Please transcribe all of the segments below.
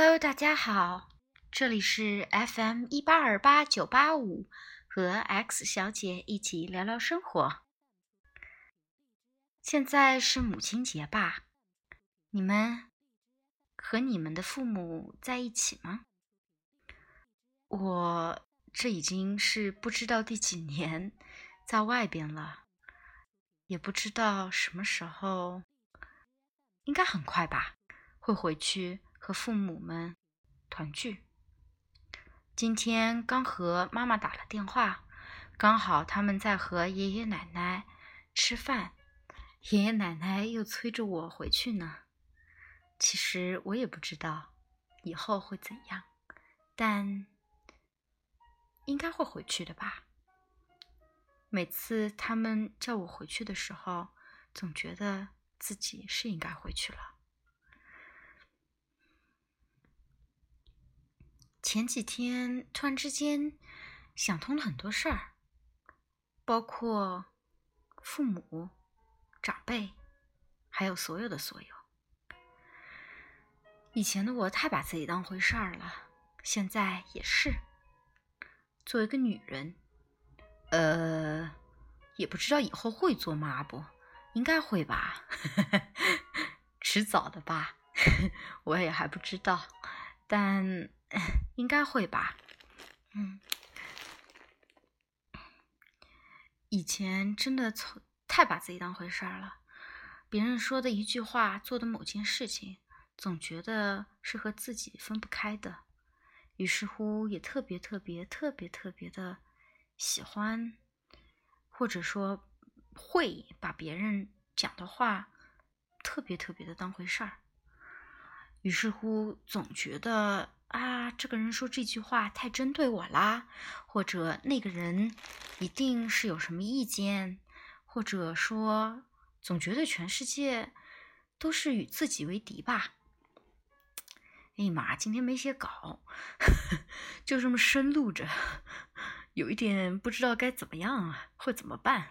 Hello，大家好，这里是 FM 一八二八九八五，和 X 小姐一起聊聊生活。现在是母亲节吧？你们和你们的父母在一起吗？我这已经是不知道第几年在外边了，也不知道什么时候，应该很快吧，会回去。和父母们团聚。今天刚和妈妈打了电话，刚好他们在和爷爷奶奶吃饭，爷爷奶奶又催着我回去呢。其实我也不知道以后会怎样，但应该会回去的吧。每次他们叫我回去的时候，总觉得自己是应该回去了。前几天突然之间想通了很多事儿，包括父母、长辈，还有所有的所有。以前的我太把自己当回事儿了，现在也是。作为一个女人，呃，也不知道以后会做妈不？应该会吧，迟早的吧，我也还不知道，但。应该会吧，嗯，以前真的从太把自己当回事儿了，别人说的一句话，做的某件事情，总觉得是和自己分不开的，于是乎也特别特别特别特别的喜欢，或者说会把别人讲的话特别特别的当回事儿，于是乎总觉得。啊，这个人说这句话太针对我啦，或者那个人一定是有什么意见，或者说总觉得全世界都是与自己为敌吧。哎呀妈，今天没写稿，就这么深录着，有一点不知道该怎么样啊，会怎么办？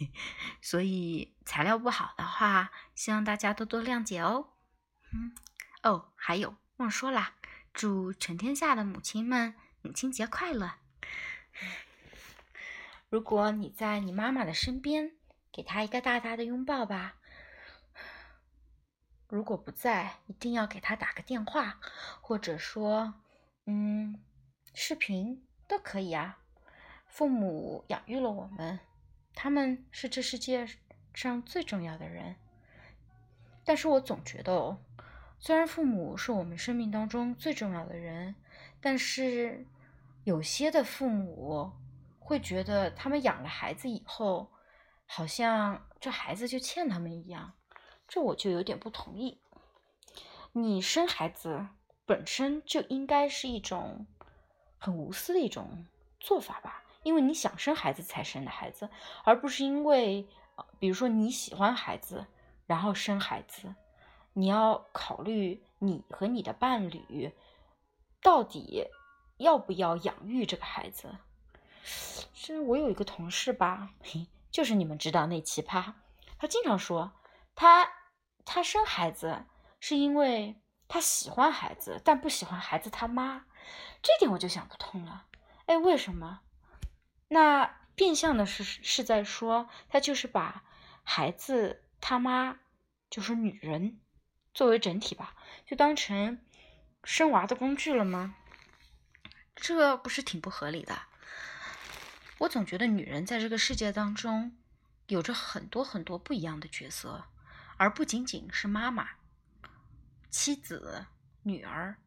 所以材料不好的话，希望大家多多谅解哦。嗯，哦，还有忘说啦。祝全天下的母亲们母亲节快乐！如果你在你妈妈的身边，给她一个大大的拥抱吧。如果不在，一定要给她打个电话，或者说，嗯，视频都可以啊。父母养育了我们，他们是这世界上最重要的人。但是我总觉得哦。虽然父母是我们生命当中最重要的人，但是有些的父母会觉得他们养了孩子以后，好像这孩子就欠他们一样，这我就有点不同意。你生孩子本身就应该是一种很无私的一种做法吧，因为你想生孩子才生的孩子，而不是因为比如说你喜欢孩子然后生孩子。你要考虑你和你的伴侣到底要不要养育这个孩子。是我有一个同事吧，就是你们知道那奇葩，他经常说他他生孩子是因为他喜欢孩子，但不喜欢孩子他妈。这点我就想不通了。哎，为什么？那变相的是是在说他就是把孩子他妈就是女人。作为整体吧，就当成生娃的工具了吗？这不是挺不合理的？我总觉得女人在这个世界当中有着很多很多不一样的角色，而不仅仅是妈妈、妻子、女儿。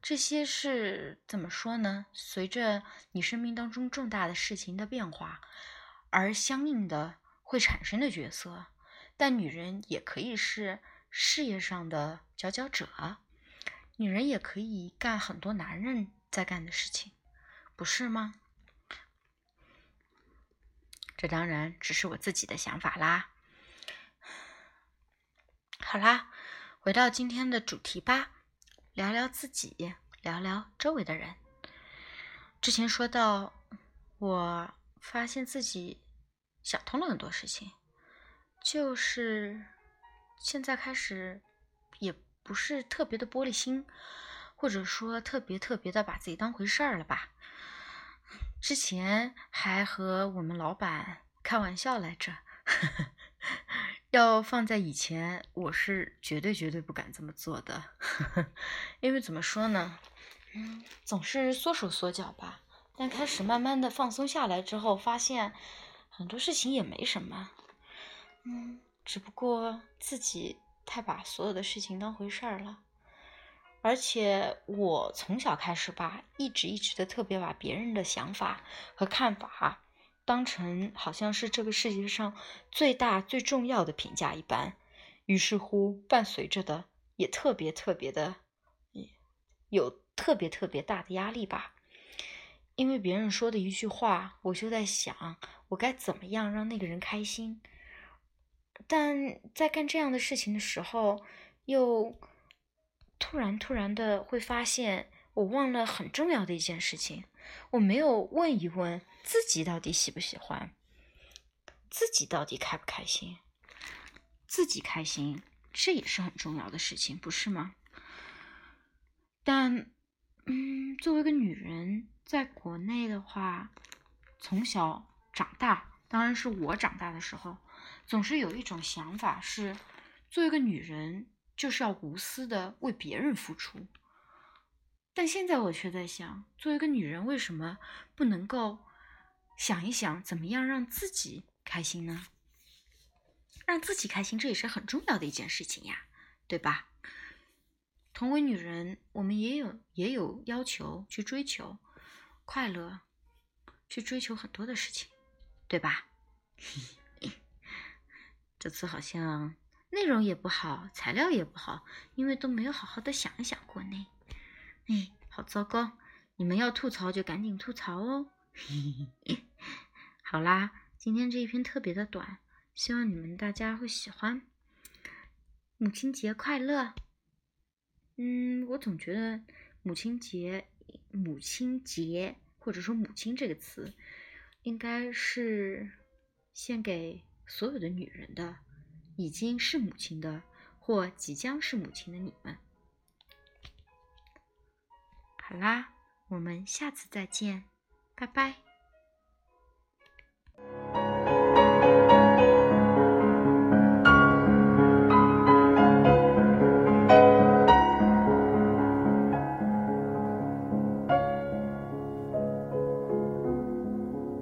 这些是怎么说呢？随着你生命当中重大的事情的变化，而相应的会产生的角色。但女人也可以是。事业上的佼佼者，女人也可以干很多男人在干的事情，不是吗？这当然只是我自己的想法啦。好啦，回到今天的主题吧，聊聊自己，聊聊周围的人。之前说到，我发现自己想通了很多事情，就是。现在开始，也不是特别的玻璃心，或者说特别特别的把自己当回事儿了吧？之前还和我们老板开玩笑来着，要放在以前，我是绝对绝对不敢这么做的，因为怎么说呢，嗯，总是缩手缩脚吧。但开始慢慢的放松下来之后，发现很多事情也没什么，嗯，只不过自己太把所有的事情当回事儿了。而且我从小开始吧，一直一直的特别把别人的想法和看法当成好像是这个世界上最大最重要的评价一般，于是乎伴随着的也特别特别的有特别特别大的压力吧。因为别人说的一句话，我就在想我该怎么样让那个人开心，但在干这样的事情的时候，又。突然，突然的会发现，我忘了很重要的一件事情，我没有问一问自己到底喜不喜欢，自己到底开不开心，自己开心，这也是很重要的事情，不是吗？但，嗯，作为一个女人，在国内的话，从小长大，当然是我长大的时候，总是有一种想法是，做一个女人。就是要无私的为别人付出，但现在我却在想，做一个女人，为什么不能够想一想，怎么样让自己开心呢？让自己开心，这也是很重要的一件事情呀，对吧？同为女人，我们也有也有要求去追求快乐，去追求很多的事情，对吧？这次好像。内容也不好，材料也不好，因为都没有好好的想一想过呢。哎，好糟糕！你们要吐槽就赶紧吐槽哦。好啦，今天这一篇特别的短，希望你们大家会喜欢。母亲节快乐！嗯，我总觉得母亲节，母亲节或者说母亲这个词，应该是献给所有的女人的。已经是母亲的，或即将是母亲的你们，好啦，我们下次再见，拜拜。